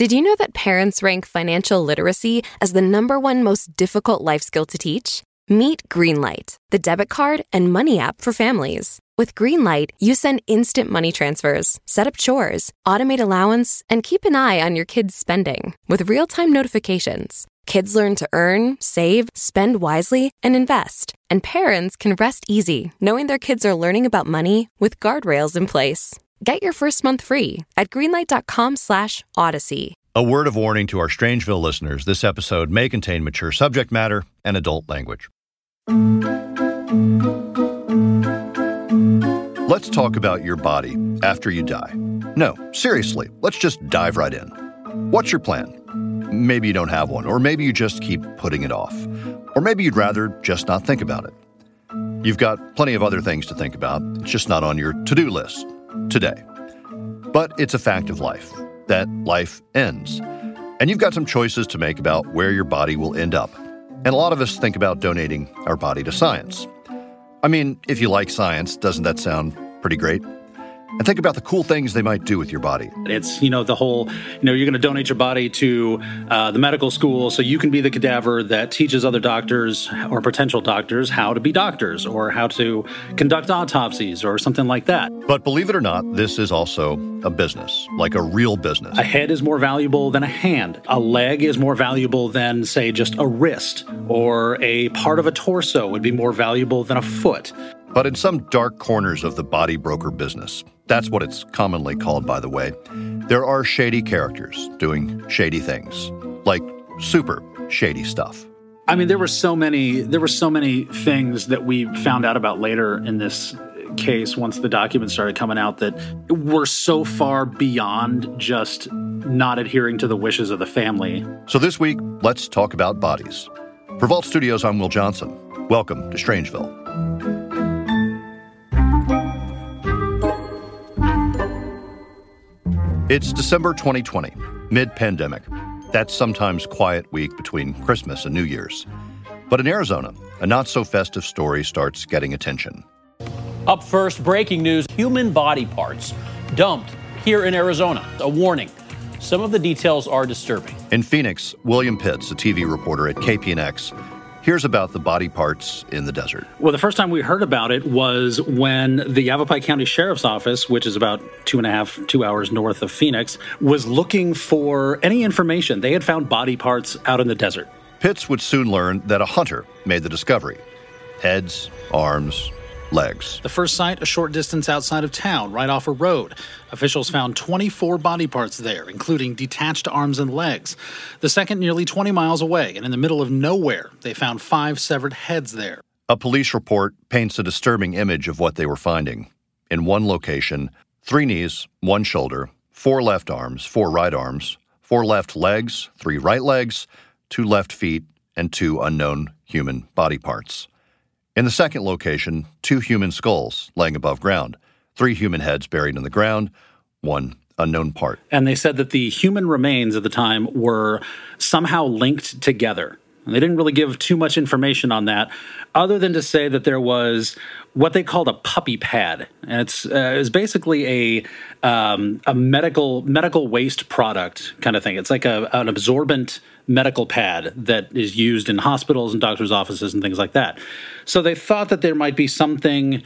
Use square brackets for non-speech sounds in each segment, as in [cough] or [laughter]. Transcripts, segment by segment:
Did you know that parents rank financial literacy as the number one most difficult life skill to teach? Meet Greenlight, the debit card and money app for families. With Greenlight, you send instant money transfers, set up chores, automate allowance, and keep an eye on your kids' spending with real time notifications. Kids learn to earn, save, spend wisely, and invest. And parents can rest easy knowing their kids are learning about money with guardrails in place. Get your first month free at greenlight.com slash odyssey. A word of warning to our Strangeville listeners this episode may contain mature subject matter and adult language. Let's talk about your body after you die. No, seriously, let's just dive right in. What's your plan? Maybe you don't have one, or maybe you just keep putting it off. Or maybe you'd rather just not think about it. You've got plenty of other things to think about, it's just not on your to do list today. But it's a fact of life that life ends. And you've got some choices to make about where your body will end up. And a lot of us think about donating our body to science. I mean, if you like science, doesn't that sound pretty great? And think about the cool things they might do with your body. It's, you know, the whole, you know, you're going to donate your body to uh, the medical school so you can be the cadaver that teaches other doctors or potential doctors how to be doctors or how to conduct autopsies or something like that. But believe it or not, this is also a business, like a real business. A head is more valuable than a hand. A leg is more valuable than, say, just a wrist, or a part of a torso would be more valuable than a foot. But in some dark corners of the body broker business, that's what it's commonly called, by the way, there are shady characters doing shady things, like super shady stuff. I mean, there were so many there were so many things that we found out about later in this case once the documents started coming out that were so far beyond just not adhering to the wishes of the family. So this week, let's talk about bodies. For Vault Studios, I'm Will Johnson. Welcome to Strangeville. It's December 2020, mid pandemic. That's sometimes quiet week between Christmas and New Year's. But in Arizona, a not so festive story starts getting attention. Up first, breaking news human body parts dumped here in Arizona. A warning. Some of the details are disturbing. In Phoenix, William Pitts, a TV reporter at KPNX, Here's about the body parts in the desert. Well, the first time we heard about it was when the Yavapai County Sheriff's Office, which is about two and a half, two hours north of Phoenix, was looking for any information. They had found body parts out in the desert. Pitts would soon learn that a hunter made the discovery heads, arms, legs. The first site, a short distance outside of town, right off a road. Officials found 24 body parts there, including detached arms and legs. The second, nearly 20 miles away, and in the middle of nowhere, they found five severed heads there. A police report paints a disturbing image of what they were finding. In one location, three knees, one shoulder, four left arms, four right arms, four left legs, three right legs, two left feet, and two unknown human body parts. In the second location, two human skulls laying above ground, three human heads buried in the ground, one unknown part. And they said that the human remains at the time were somehow linked together. And they didn't really give too much information on that, other than to say that there was what they called a puppy pad, and it's uh, it's basically a um, a medical medical waste product kind of thing. It's like a, an absorbent medical pad that is used in hospitals and doctors' offices and things like that. So they thought that there might be something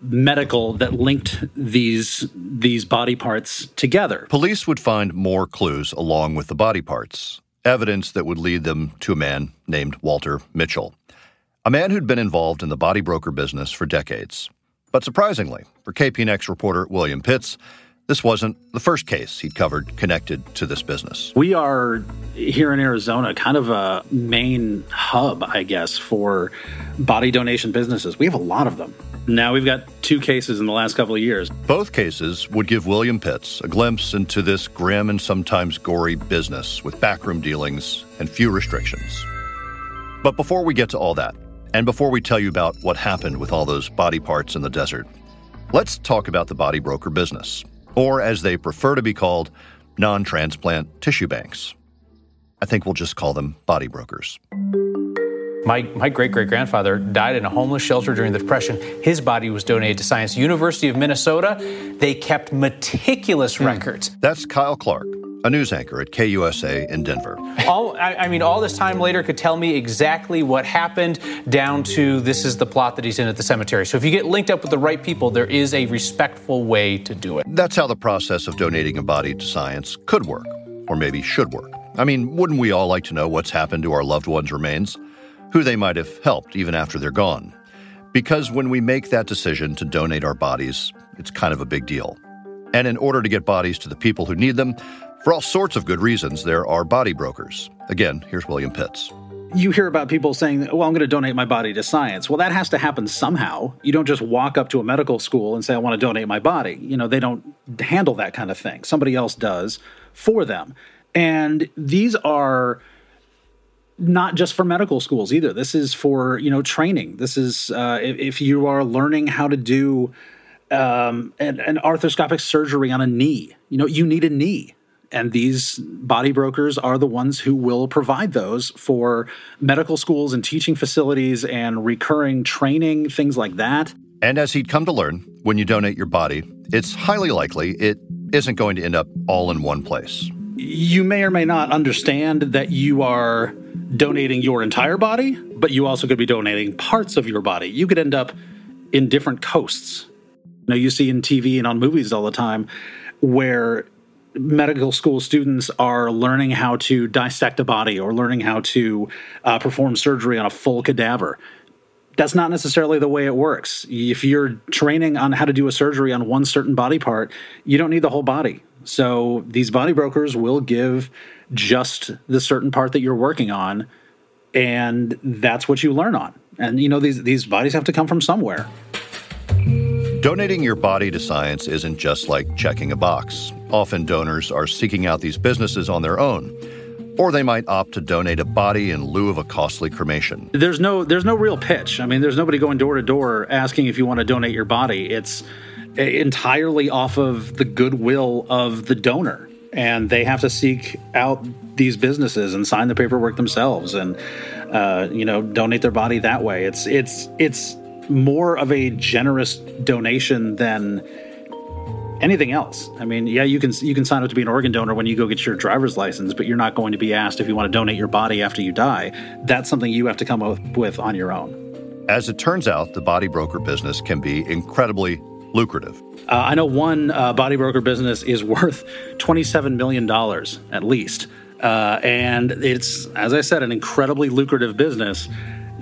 medical that linked these these body parts together. Police would find more clues along with the body parts, evidence that would lead them to a man named Walter Mitchell, a man who'd been involved in the body broker business for decades. But surprisingly, for KPNX reporter William Pitts, this wasn't the first case he'd covered connected to this business. We are here in Arizona, kind of a main hub, I guess, for body donation businesses. We have a lot of them. Now we've got two cases in the last couple of years. Both cases would give William Pitts a glimpse into this grim and sometimes gory business with backroom dealings and few restrictions. But before we get to all that, and before we tell you about what happened with all those body parts in the desert, let's talk about the body broker business or as they prefer to be called, non transplant tissue banks. I think we'll just call them body brokers. My, my great great grandfather died in a homeless shelter during the Depression. His body was donated to Science University of Minnesota. They kept meticulous mm. records. That's Kyle Clark, a news anchor at KUSA in Denver. All, I, I, mean, all this time later could tell me exactly what happened, down to this is the plot that he's in at the cemetery. So if you get linked up with the right people, there is a respectful way to do it. That's how the process of donating a body to science could work, or maybe should work. I mean, wouldn't we all like to know what's happened to our loved ones' remains? Who they might have helped even after they're gone? Because when we make that decision to donate our bodies, it's kind of a big deal. And in order to get bodies to the people who need them, for all sorts of good reasons, there are body brokers. Again, here's William Pitts. You hear about people saying, well, I'm going to donate my body to science. Well, that has to happen somehow. You don't just walk up to a medical school and say, I want to donate my body. You know, they don't handle that kind of thing. Somebody else does for them. And these are not just for medical schools either. This is for, you know, training. This is uh, if, if you are learning how to do um, an, an arthroscopic surgery on a knee, you know, you need a knee and these body brokers are the ones who will provide those for medical schools and teaching facilities and recurring training, things like that. And as he'd come to learn, when you donate your body, it's highly likely it isn't going to end up all in one place. You may or may not understand that you are donating your entire body, but you also could be donating parts of your body. You could end up in different coasts. You know, you see in TV and on movies all the time where medical school students are learning how to dissect a body or learning how to uh, perform surgery on a full cadaver. That's not necessarily the way it works. If you're training on how to do a surgery on one certain body part, you don't need the whole body. So these body brokers will give just the certain part that you're working on, and that's what you learn on. And you know these these bodies have to come from somewhere. Donating your body to science isn't just like checking a box. Often donors are seeking out these businesses on their own. Or they might opt to donate a body in lieu of a costly cremation. There's no there's no real pitch. I mean, there's nobody going door to door asking if you want to donate your body. It's entirely off of the goodwill of the donor. And they have to seek out these businesses and sign the paperwork themselves and uh, you know donate their body that way. It's it's it's more of a generous donation than anything else. I mean, yeah, you can you can sign up to be an organ donor when you go get your driver's license, but you're not going to be asked if you want to donate your body after you die. That's something you have to come up with on your own. As it turns out, the body broker business can be incredibly lucrative. Uh, I know one uh, body broker business is [laughs] worth $27 million at least. Uh, and it's, as I said, an incredibly lucrative business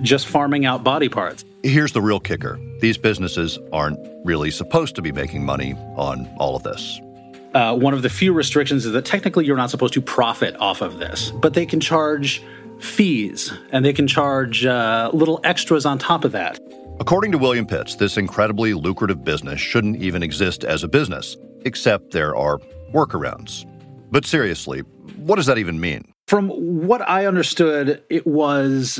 just farming out body parts. Here's the real kicker these businesses aren't really supposed to be making money on all of this. Uh, one of the few restrictions is that technically you're not supposed to profit off of this, but they can charge fees and they can charge uh, little extras on top of that. According to William Pitts, this incredibly lucrative business shouldn't even exist as a business, except there are workarounds. But seriously, what does that even mean? From what I understood, it was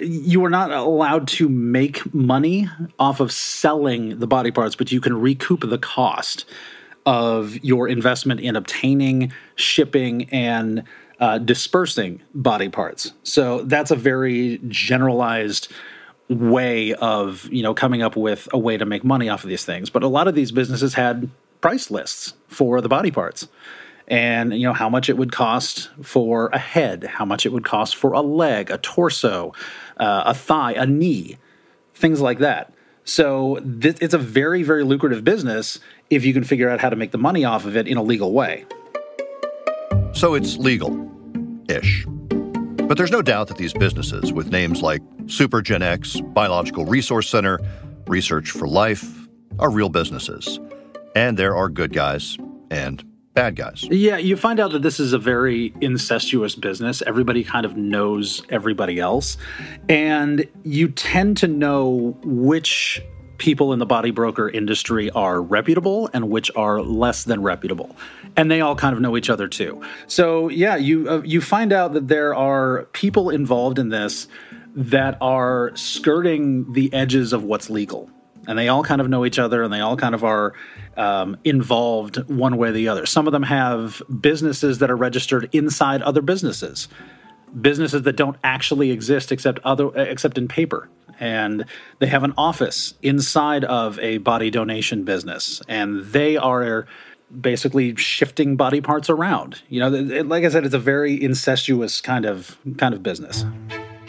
you are not allowed to make money off of selling the body parts, but you can recoup the cost of your investment in obtaining, shipping, and uh, dispersing body parts. So that's a very generalized way of you know coming up with a way to make money off of these things. But a lot of these businesses had price lists for the body parts and you know how much it would cost for a head, how much it would cost for a leg, a torso, uh, a thigh, a knee, things like that. So th- it's a very very lucrative business if you can figure out how to make the money off of it in a legal way. So it's legal ish. But there's no doubt that these businesses with names like Future Gen X, Biological Resource Center, Research for Life are real businesses. And there are good guys and bad guys. Yeah, you find out that this is a very incestuous business. Everybody kind of knows everybody else. And you tend to know which people in the body broker industry are reputable and which are less than reputable and they all kind of know each other too so yeah you uh, you find out that there are people involved in this that are skirting the edges of what's legal and they all kind of know each other and they all kind of are um, involved one way or the other. Some of them have businesses that are registered inside other businesses, businesses that don't actually exist except other except in paper. And they have an office inside of a body donation business, and they are basically shifting body parts around. You know, like I said, it's a very incestuous kind of kind of business.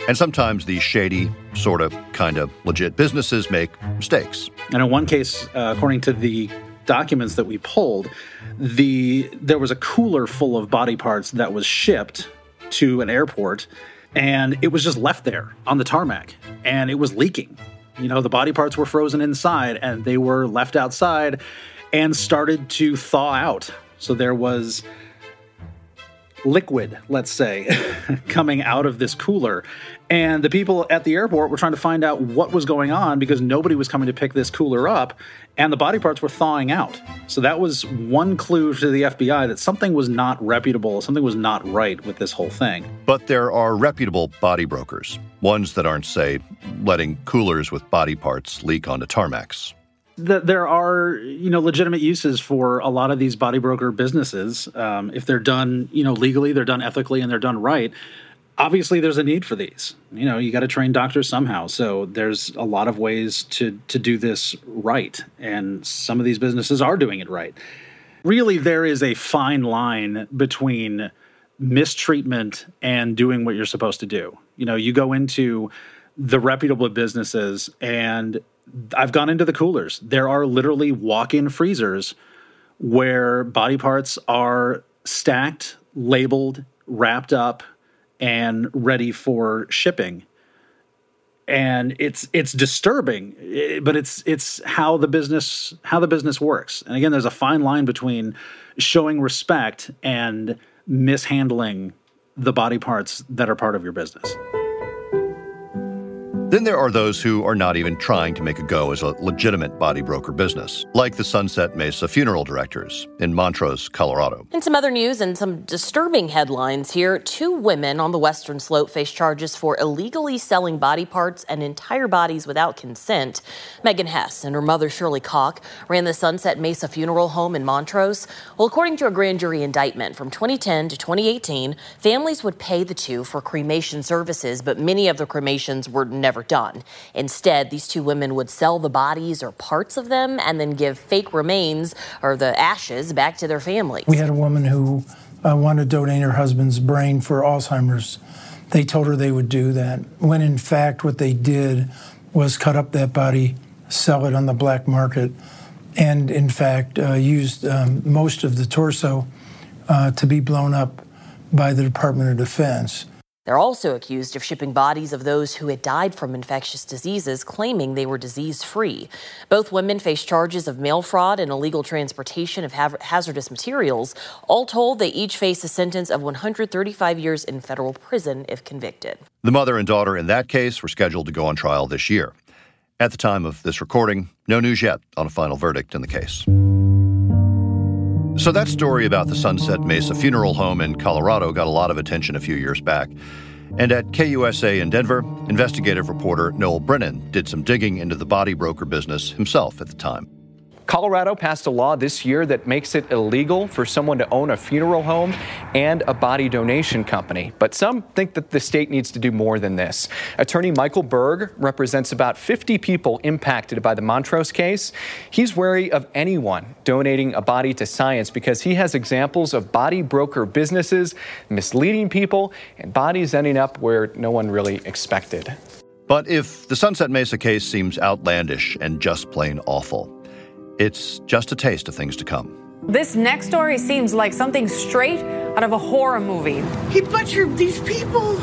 And sometimes these shady, sort of, kind of legit businesses make mistakes. And in one case, uh, according to the documents that we pulled, the there was a cooler full of body parts that was shipped to an airport, and it was just left there on the tarmac, and it was leaking. You know, the body parts were frozen inside, and they were left outside, and started to thaw out. So there was liquid, let's say, [laughs] coming out of this cooler. And the people at the airport were trying to find out what was going on because nobody was coming to pick this cooler up and the body parts were thawing out. So that was one clue to the FBI that something was not reputable, something was not right with this whole thing. But there are reputable body brokers, ones that aren't, say, letting coolers with body parts leak onto tarmacs that there are you know legitimate uses for a lot of these body broker businesses um, if they're done you know legally they're done ethically and they're done right obviously there's a need for these. You know you got to train doctors somehow. So there's a lot of ways to to do this right and some of these businesses are doing it right. Really there is a fine line between mistreatment and doing what you're supposed to do. You know you go into the reputable businesses and I've gone into the coolers. There are literally walk-in freezers where body parts are stacked, labeled, wrapped up, and ready for shipping. And it's it's disturbing, eh, but it's it's how the business how the business works. And again, there's a fine line between showing respect and mishandling the body parts that are part of your business. Then there are those who are not even trying to make a go as a legitimate body broker business, like the Sunset Mesa funeral directors in Montrose, Colorado. In some other news and some disturbing headlines here, two women on the Western Slope face charges for illegally selling body parts and entire bodies without consent. Megan Hess and her mother Shirley Koch ran the Sunset Mesa funeral home in Montrose. Well, according to a grand jury indictment from 2010 to 2018, families would pay the two for cremation services, but many of the cremations were never done. Instead, these two women would sell the bodies or parts of them and then give fake remains or the ashes back to their families. We had a woman who uh, wanted to donate her husband's brain for Alzheimer's. They told her they would do that, when in fact, what they did was cut up that body, sell it on the black market, and in fact, uh, used um, most of the torso uh, to be blown up by the Department of Defense. They're also accused of shipping bodies of those who had died from infectious diseases, claiming they were disease free. Both women face charges of mail fraud and illegal transportation of ha- hazardous materials. All told, they each face a sentence of 135 years in federal prison if convicted. The mother and daughter in that case were scheduled to go on trial this year. At the time of this recording, no news yet on a final verdict in the case. So, that story about the Sunset Mesa Funeral Home in Colorado got a lot of attention a few years back. And at KUSA in Denver, investigative reporter Noel Brennan did some digging into the body broker business himself at the time. Colorado passed a law this year that makes it illegal for someone to own a funeral home and a body donation company. But some think that the state needs to do more than this. Attorney Michael Berg represents about 50 people impacted by the Montrose case. He's wary of anyone donating a body to science because he has examples of body broker businesses misleading people and bodies ending up where no one really expected. But if the Sunset Mesa case seems outlandish and just plain awful, it's just a taste of things to come. This next story seems like something straight out of a horror movie. He butchered these people.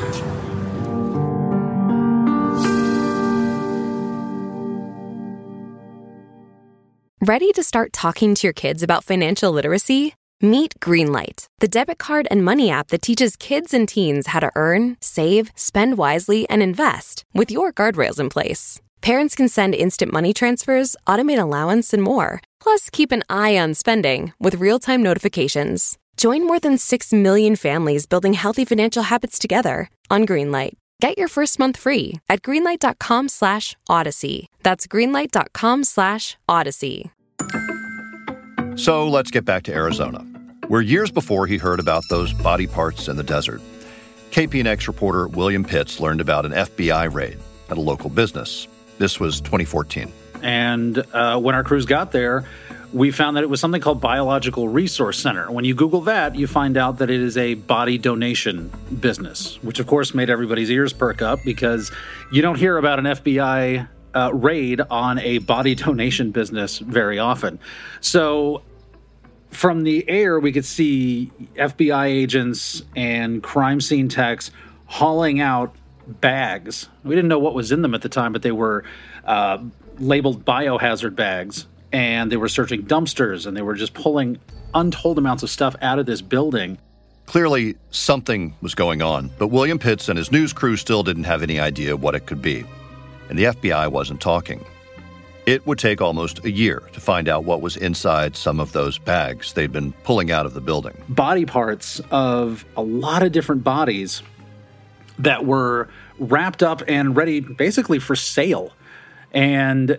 Ready to start talking to your kids about financial literacy? Meet Greenlight, the debit card and money app that teaches kids and teens how to earn, save, spend wisely, and invest with your guardrails in place. Parents can send instant money transfers, automate allowance, and more. Plus, keep an eye on spending with real time notifications. Join more than 6 million families building healthy financial habits together on Greenlight. Get your first month free at greenlight.com slash odyssey. That's greenlight.com slash odyssey. So let's get back to Arizona, where years before he heard about those body parts in the desert, KPNX reporter William Pitts learned about an FBI raid at a local business. This was 2014. And uh, when our crews got there, we found that it was something called Biological Resource Center. When you Google that, you find out that it is a body donation business, which of course made everybody's ears perk up because you don't hear about an FBI uh, raid on a body [laughs] donation business very often. So from the air, we could see FBI agents and crime scene techs hauling out bags. We didn't know what was in them at the time, but they were uh, labeled biohazard bags and they were searching dumpsters and they were just pulling untold amounts of stuff out of this building. Clearly, something was going on, but William Pitts and his news crew still didn't have any idea what it could be. And the FBI wasn't talking. It would take almost a year to find out what was inside some of those bags they'd been pulling out of the building. Body parts of a lot of different bodies that were wrapped up and ready basically for sale. And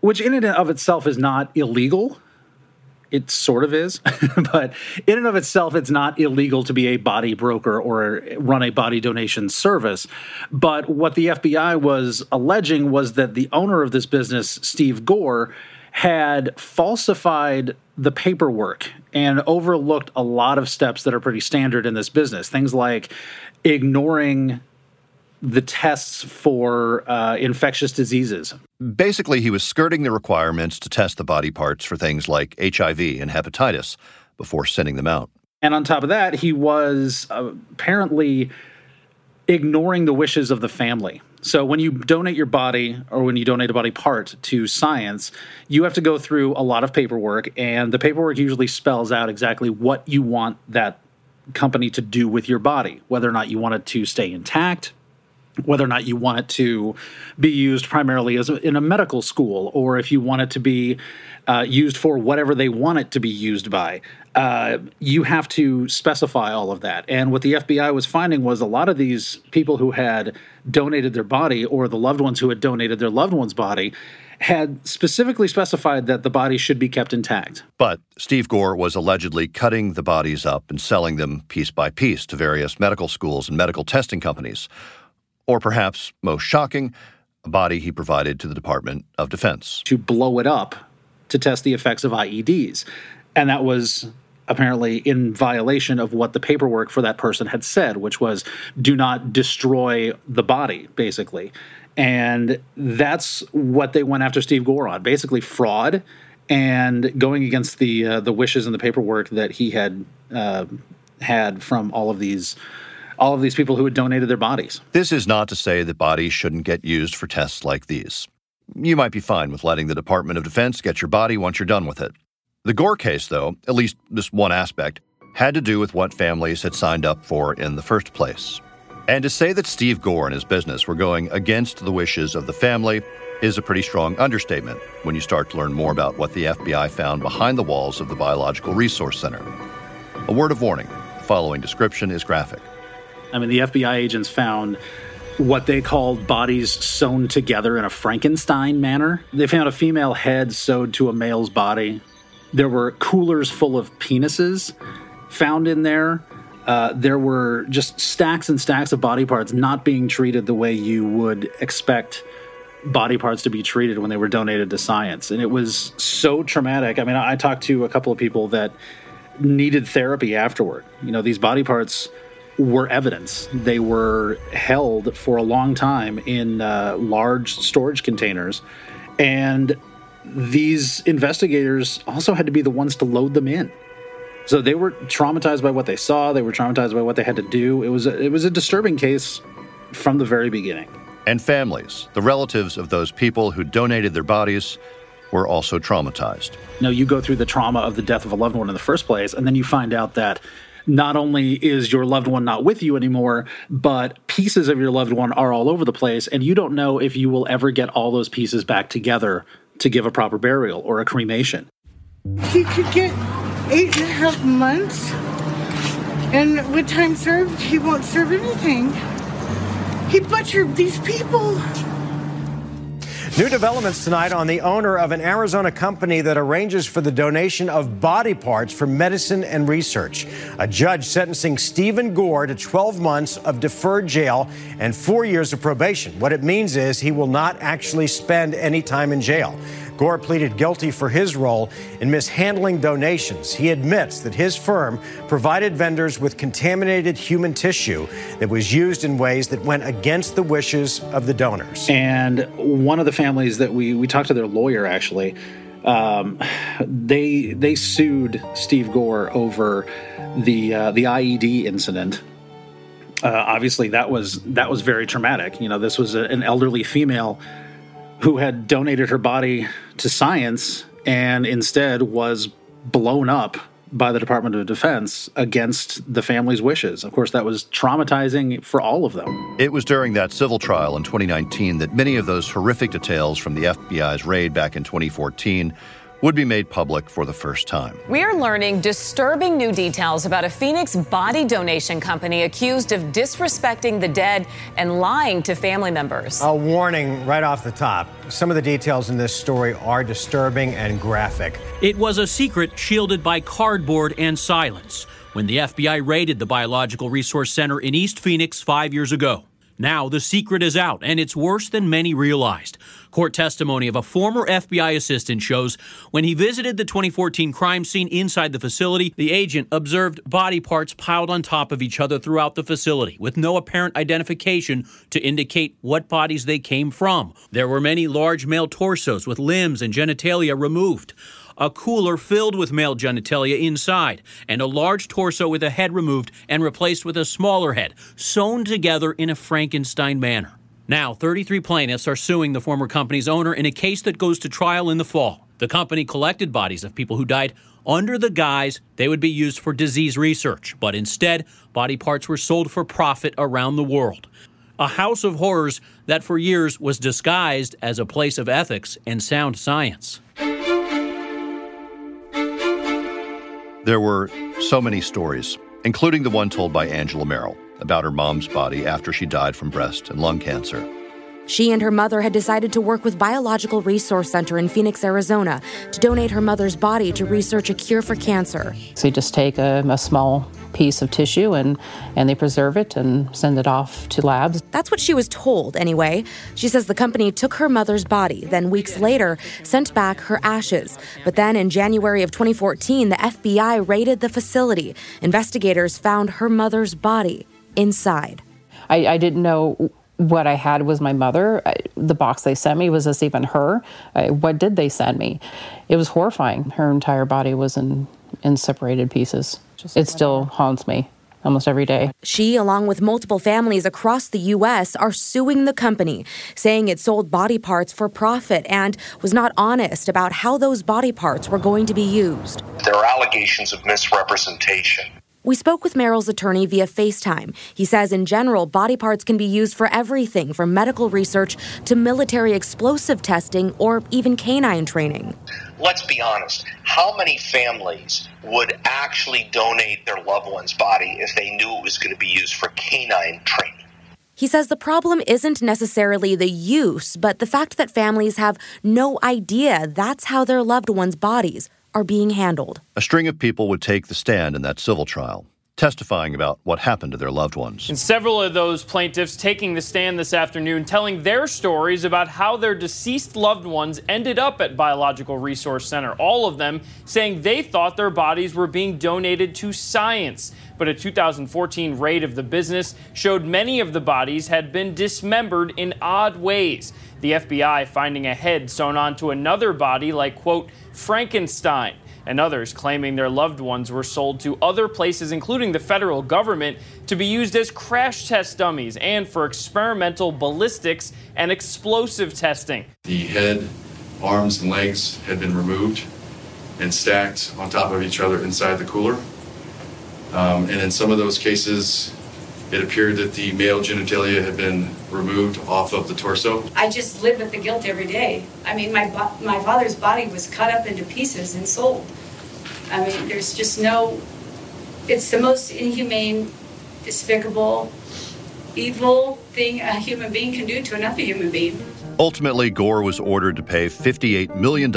which in and of itself is not illegal. It sort of is, [laughs] but in and of itself, it's not illegal to be a body broker or run a body donation service. But what the FBI was alleging was that the owner of this business, Steve Gore, had falsified the paperwork and overlooked a lot of steps that are pretty standard in this business. Things like ignoring the tests for uh, infectious diseases. Basically, he was skirting the requirements to test the body parts for things like HIV and hepatitis before sending them out. And on top of that, he was uh, apparently ignoring the wishes of the family. So when you donate your body or when you donate a body part to science, you have to go through a lot of paperwork, and the paperwork usually spells out exactly what you want that company to do with your body, whether or not you want it to stay intact, whether or not you want it to be used primarily as a, in a medical school or if you want it to be uh, used for whatever they want it to be used by. Uh, you have to specify all of that. And what the FBI was finding was a lot of these people who had donated their body or the loved ones who had donated their loved one's body had specifically specified that the body should be kept intact. But Steve Gore was allegedly cutting the bodies up and selling them piece by piece to various medical schools and medical testing companies or perhaps most shocking, a body he provided to the Department of Defense. To blow it up to test the effects of IEDs. And that was apparently in violation of what the paperwork for that person had said, which was do not destroy the body, basically. And that's what they went after Steve Gore on basically fraud and going against the uh, the wishes and the paperwork that he had uh, had from all of these all of these people who had donated their bodies. This is not to say that bodies shouldn't get used for tests like these. You might be fine with letting the Department of Defense get your body once you're done with it. The Gore case, though, at least this one aspect, had to do with what families had signed up for in the first place. And to say that Steve Gore and his business were going against the wishes of the family is a pretty strong understatement when you start to learn more about what the FBI found behind the walls of the Biological Resource Center. A word of warning the following description is graphic. I mean, the FBI agents found what they called bodies sewn together in a Frankenstein manner. They found a female head sewed to a male's body. There were coolers full of penises found in there. Uh, there were just stacks and stacks of body parts not being treated the way you would expect body parts to be treated when they were donated to science. And it was so traumatic. I mean, I talked to a couple of people that needed therapy afterward. You know, these body parts were evidence. They were held for a long time in uh, large storage containers. And these investigators also had to be the ones to load them in. So they were traumatized by what they saw. They were traumatized by what they had to do. It was a, it was a disturbing case from the very beginning. And families, the relatives of those people who donated their bodies, were also traumatized. Now you go through the trauma of the death of a loved one in the first place, and then you find out that not only is your loved one not with you anymore, but pieces of your loved one are all over the place, and you don't know if you will ever get all those pieces back together to give a proper burial or a cremation. He could get eight and a half months, and with time served, he won't serve anything. He butchered these people. New developments tonight on the owner of an Arizona company that arranges for the donation of body parts for medicine and research. A judge sentencing Stephen Gore to 12 months of deferred jail and four years of probation. What it means is he will not actually spend any time in jail. Gore pleaded guilty for his role in mishandling donations. He admits that his firm provided vendors with contaminated human tissue that was used in ways that went against the wishes of the donors. And one of the families that we we talked to their lawyer actually, um, they they sued Steve Gore over the uh, the IED incident. Uh, obviously, that was that was very traumatic. You know, this was a, an elderly female who had donated her body to science and instead was blown up by the Department of Defense against the family's wishes. Of course, that was traumatizing for all of them. It was during that civil trial in 2019 that many of those horrific details from the FBI's raid back in 2014 would be made public for the first time. We are learning disturbing new details about a Phoenix body donation company accused of disrespecting the dead and lying to family members. A warning right off the top. Some of the details in this story are disturbing and graphic. It was a secret shielded by cardboard and silence when the FBI raided the Biological Resource Center in East Phoenix five years ago. Now the secret is out, and it's worse than many realized. Court testimony of a former FBI assistant shows when he visited the 2014 crime scene inside the facility, the agent observed body parts piled on top of each other throughout the facility with no apparent identification to indicate what bodies they came from. There were many large male torsos with limbs and genitalia removed a cooler filled with male genitalia inside, and a large torso with a head removed and replaced with a smaller head, sewn together in a Frankenstein manner. Now, 33 plaintiffs are suing the former company's owner in a case that goes to trial in the fall. The company collected bodies of people who died under the guise they would be used for disease research, but instead, body parts were sold for profit around the world. A house of horrors that for years was disguised as a place of ethics and sound science. There were so many stories, including the one told by Angela Merrill about her mom's body after she died from breast and lung cancer. She and her mother had decided to work with Biological Resource Center in Phoenix, Arizona, to donate her mother's body to research a cure for cancer. So you just take a, a small piece of tissue and, and they preserve it and send it off to labs. That's what she was told, anyway. She says the company took her mother's body, then weeks later sent back her ashes. But then in January of 2014, the FBI raided the facility. Investigators found her mother's body inside. I, I didn't know what I had was my mother. The box they sent me was this even her? What did they send me? It was horrifying. Her entire body was in, in separated pieces. It still haunts me almost every day. She, along with multiple families across the U.S., are suing the company, saying it sold body parts for profit and was not honest about how those body parts were going to be used. There are allegations of misrepresentation. We spoke with Merrill's attorney via FaceTime. He says, in general, body parts can be used for everything from medical research to military explosive testing or even canine training. Let's be honest. How many families would actually donate their loved one's body if they knew it was going to be used for canine training? He says the problem isn't necessarily the use, but the fact that families have no idea that's how their loved one's bodies are being handled. A string of people would take the stand in that civil trial, testifying about what happened to their loved ones. And several of those plaintiffs taking the stand this afternoon, telling their stories about how their deceased loved ones ended up at Biological Resource Center. All of them saying they thought their bodies were being donated to science. But a 2014 raid of the business showed many of the bodies had been dismembered in odd ways. The FBI finding a head sewn onto another body like, quote, Frankenstein, and others claiming their loved ones were sold to other places, including the federal government, to be used as crash test dummies and for experimental ballistics and explosive testing. The head, arms, and legs had been removed and stacked on top of each other inside the cooler. Um, and in some of those cases, it appeared that the male genitalia had been removed off of the torso. I just live with the guilt every day. I mean, my my father's body was cut up into pieces and sold. I mean, there's just no. It's the most inhumane, despicable, evil thing a human being can do to another human being. Ultimately, Gore was ordered to pay $58 million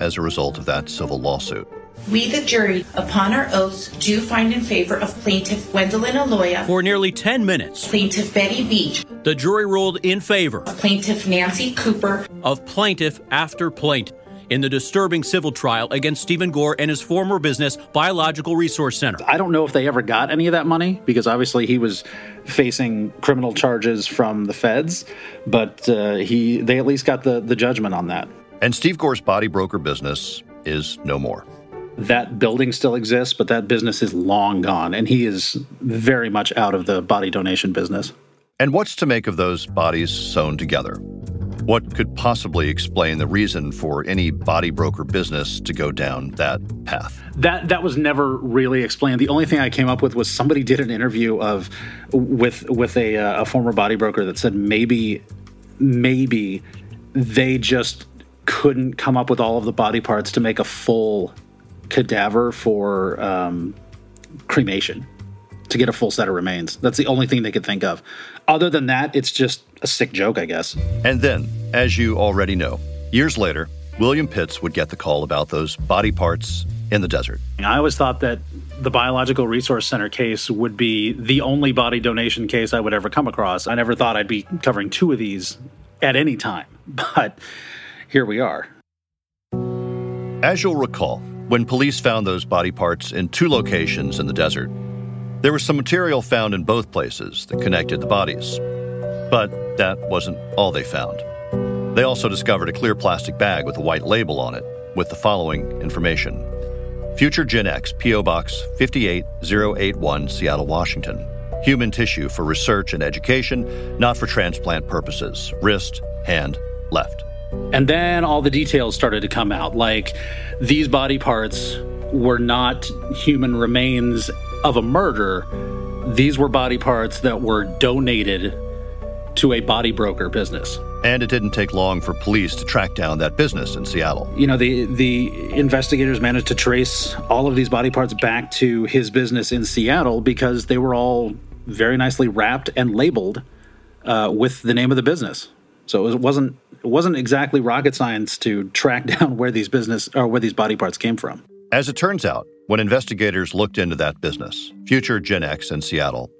as a result of that civil lawsuit. We, the jury, upon our oaths, do find in favor of plaintiff Gwendolyn Aloya. For nearly 10 minutes, plaintiff Betty Beach. The jury ruled in favor of plaintiff Nancy Cooper. Of plaintiff after plaintiff. in the disturbing civil trial against Stephen Gore and his former business, Biological Resource Center. I don't know if they ever got any of that money because obviously he was facing criminal charges from the feds, but uh, he they at least got the, the judgment on that. And Steve Gore's body broker business is no more. That building still exists, but that business is long gone, and he is very much out of the body donation business. And what's to make of those bodies sewn together? What could possibly explain the reason for any body broker business to go down that path? That that was never really explained. The only thing I came up with was somebody did an interview of with with a, uh, a former body broker that said maybe maybe they just couldn't come up with all of the body parts to make a full cadaver for um, cremation to get a full set of remains. That's the only thing they could think of. Other than that, it's just a sick joke, I guess. And then, as you already know, years later, William Pitts would get the call about those body parts in the desert. I always thought that the Biological Resource Center case would be the only body donation case I would ever come across. I never thought I'd be covering two of these at any time, [laughs] but here we are. As you'll recall, when police found those body parts in two locations in the desert, there was some material found in both places that connected the bodies. But that wasn't all they found. They also discovered a clear plastic bag with a white label on it with the following information Future Gen X, P.O. Box 58081, Seattle, Washington. Human tissue for research and education, not for transplant purposes. Wrist, hand, left. And then all the details started to come out. Like these body parts were not human remains of a murder, these were body parts that were donated to a body broker business. And it didn't take long for police to track down that business in Seattle. You know, the the investigators managed to trace all of these body parts back to his business in Seattle because they were all very nicely wrapped and labeled uh, with the name of the business. So it wasn't it wasn't exactly rocket science to track [laughs] down where these business or where these body parts came from. As it turns out, when investigators looked into that business, Future Gen X in Seattle,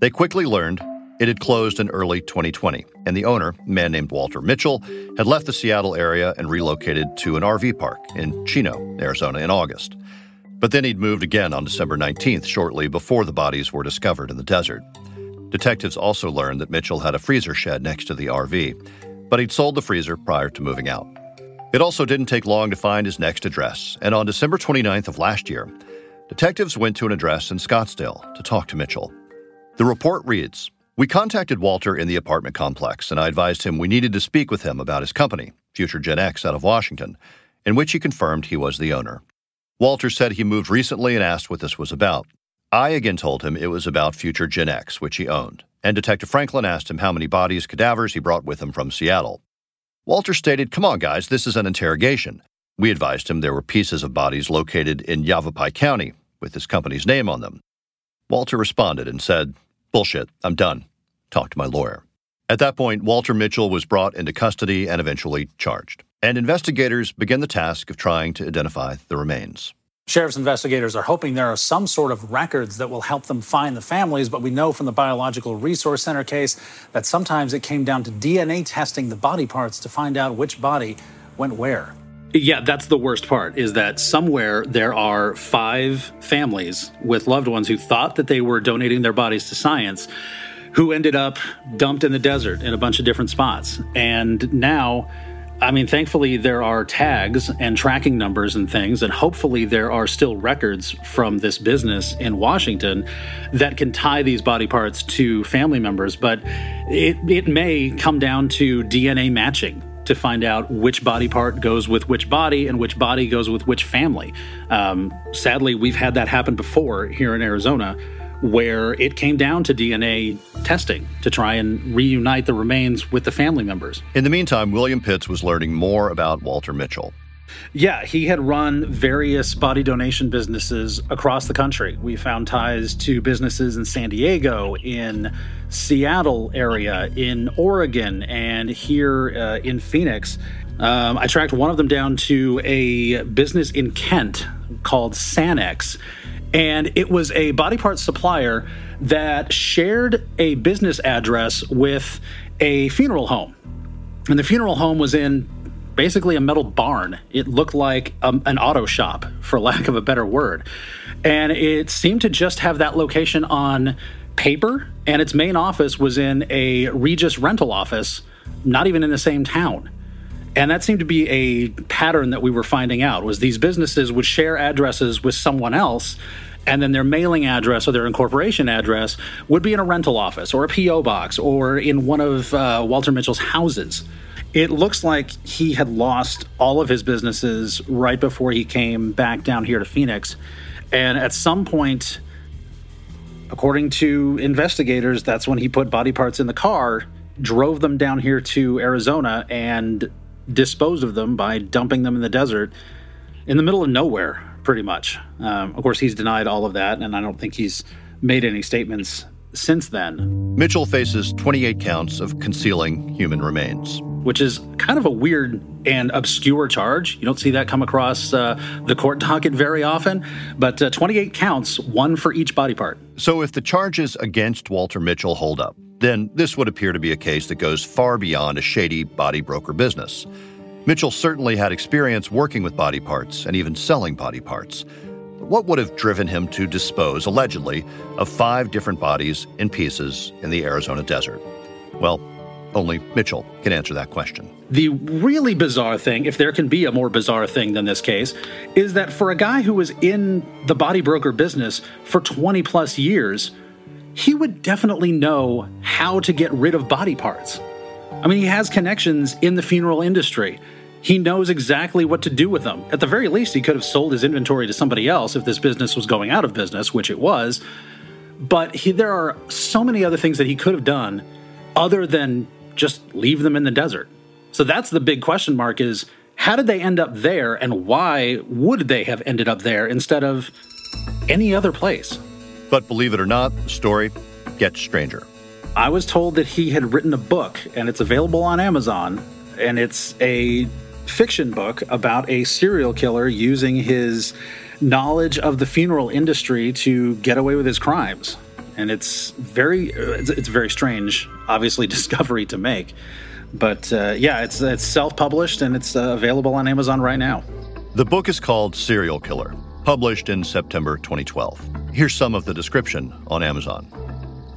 they quickly learned it had closed in early 2020, and the owner, a man named Walter Mitchell, had left the Seattle area and relocated to an RV park in Chino, Arizona in August. But then he'd moved again on December 19th, shortly before the bodies were discovered in the desert. Detectives also learned that Mitchell had a freezer shed next to the RV, but he'd sold the freezer prior to moving out. It also didn't take long to find his next address, and on December 29th of last year, detectives went to an address in Scottsdale to talk to Mitchell. The report reads We contacted Walter in the apartment complex, and I advised him we needed to speak with him about his company, Future Gen X out of Washington, in which he confirmed he was the owner. Walter said he moved recently and asked what this was about. I again told him it was about Future Gen X, which he owned, and Detective Franklin asked him how many bodies, cadavers he brought with him from Seattle. Walter stated, Come on, guys, this is an interrogation. We advised him there were pieces of bodies located in Yavapai County with his company's name on them. Walter responded and said, Bullshit, I'm done. Talk to my lawyer. At that point, Walter Mitchell was brought into custody and eventually charged. And investigators began the task of trying to identify the remains. Sheriff's investigators are hoping there are some sort of records that will help them find the families, but we know from the Biological Resource Center case that sometimes it came down to DNA testing the body parts to find out which body went where. Yeah, that's the worst part is that somewhere there are five families with loved ones who thought that they were donating their bodies to science who ended up dumped in the desert in a bunch of different spots. And now I mean, thankfully, there are tags and tracking numbers and things, and hopefully, there are still records from this business in Washington that can tie these body parts to family members. But it, it may come down to DNA matching to find out which body part goes with which body and which body goes with which family. Um, sadly, we've had that happen before here in Arizona where it came down to DNA testing to try and reunite the remains with the family members. In the meantime, William Pitts was learning more about Walter Mitchell. Yeah, he had run various body donation businesses across the country. We found ties to businesses in San Diego, in Seattle area, in Oregon, and here uh, in Phoenix. Um, I tracked one of them down to a business in Kent called Sanex and it was a body parts supplier that shared a business address with a funeral home. And the funeral home was in basically a metal barn. It looked like um, an auto shop, for [laughs] lack of a better word. And it seemed to just have that location on paper, and its main office was in a Regus rental office, not even in the same town. And that seemed to be a pattern that we were finding out was these businesses would share addresses with someone else and then their mailing address or their incorporation address would be in a rental office or a PO box or in one of uh, Walter Mitchell's houses. It looks like he had lost all of his businesses right before he came back down here to Phoenix. And at some point, according to investigators, that's when he put body parts in the car, drove them down here to Arizona, and disposed of them by dumping them in the desert in the middle of nowhere, pretty much. Um, of course, he's denied all of that, and I don't think he's made any statements since then. Mitchell faces 28 counts of concealing human remains. Which is kind of a weird and obscure charge. You don't see that come across uh, the court docket very often, but uh, 28 counts, one for each body part. So if the charges against Walter Mitchell hold up, then this would appear to be a case that goes far beyond a shady body broker business. Mitchell certainly had experience working with body parts and even selling body parts. What would have driven him to dispose, allegedly, of five different bodies in pieces in the Arizona desert? Well, only Mitchell can answer that question. The really bizarre thing, if there can be a more bizarre thing than this case, is that for a guy who was in the body broker business for 20 plus years, he would definitely know how to get rid of body parts. I mean, he has connections in the funeral industry. He knows exactly what to do with them. At the very least, he could have sold his inventory to somebody else if this business was going out of business, which it was. But he, there are so many other things that he could have done other than just leave them in the desert. So that's the big question mark is how did they end up there and why would they have ended up there instead of any other place? But believe it or not, the story gets stranger. I was told that he had written a book and it's available on Amazon and it's a fiction book about a serial killer using his knowledge of the funeral industry to get away with his crimes and it's very it's, it's very strange, obviously, [laughs] discovery to make. But uh, yeah, it's it's self-published and it's uh, available on Amazon right now. The book is called Serial Killer, published in September 2012. Here's some of the description on Amazon.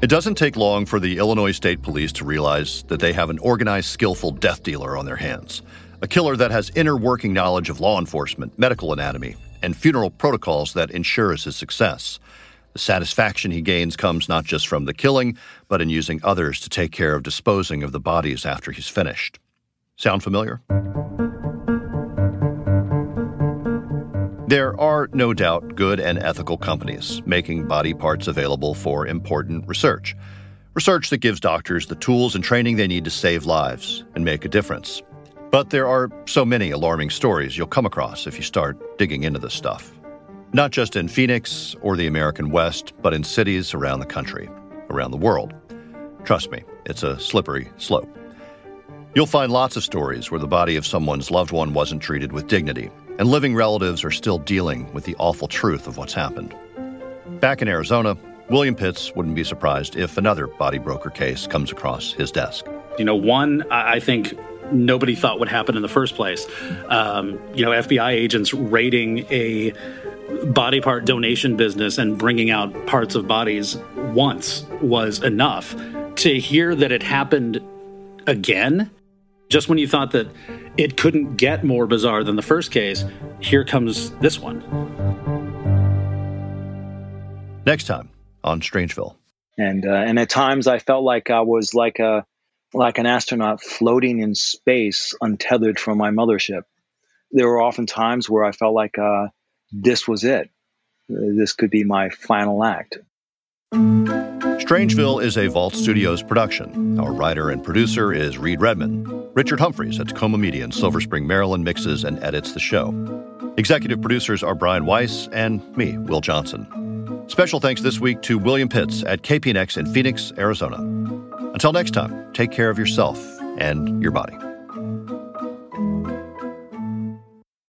It doesn't take long for the Illinois State Police to realize that they have an organized, skillful death dealer on their hands. A killer that has inner working knowledge of law enforcement, medical anatomy, and funeral protocols that ensures his success. The satisfaction he gains comes not just from the killing, but in using others to take care of disposing of the bodies after he's finished. Sound familiar? There are no doubt good and ethical companies making body parts available for important research. Research that gives doctors the tools and training they need to save lives and make a difference. But there are so many alarming stories you'll come across if you start digging into this stuff not just in Phoenix or the American West, but in cities around the country, around the world. Trust me, it's a slippery slope. You'll find lots of stories where the body of someone's loved one wasn't treated with dignity, and living relatives are still dealing with the awful truth of what's happened. Back in Arizona, William Pitts wouldn't be surprised if another body broker case comes across his desk. You know, one, I think nobody thought would happen in the first place. Um, you know, FBI agents raiding a body part donation business and bringing out parts of bodies once was enough. To hear that it happened again, just when you thought that it couldn't get more bizarre than the first case, here comes this one. Next time on Strangeville. And uh, and at times I felt like I was like a like an astronaut floating in space, untethered from my mothership. There were often times where I felt like uh, this was it. This could be my final act. Strangeville is a Vault Studios production. Our writer and producer is Reed Redman. Richard Humphreys at Tacoma Media in Silver Spring, Maryland mixes and edits the show. Executive producers are Brian Weiss and me, Will Johnson. Special thanks this week to William Pitts at KPNX in Phoenix, Arizona. Until next time, take care of yourself and your body.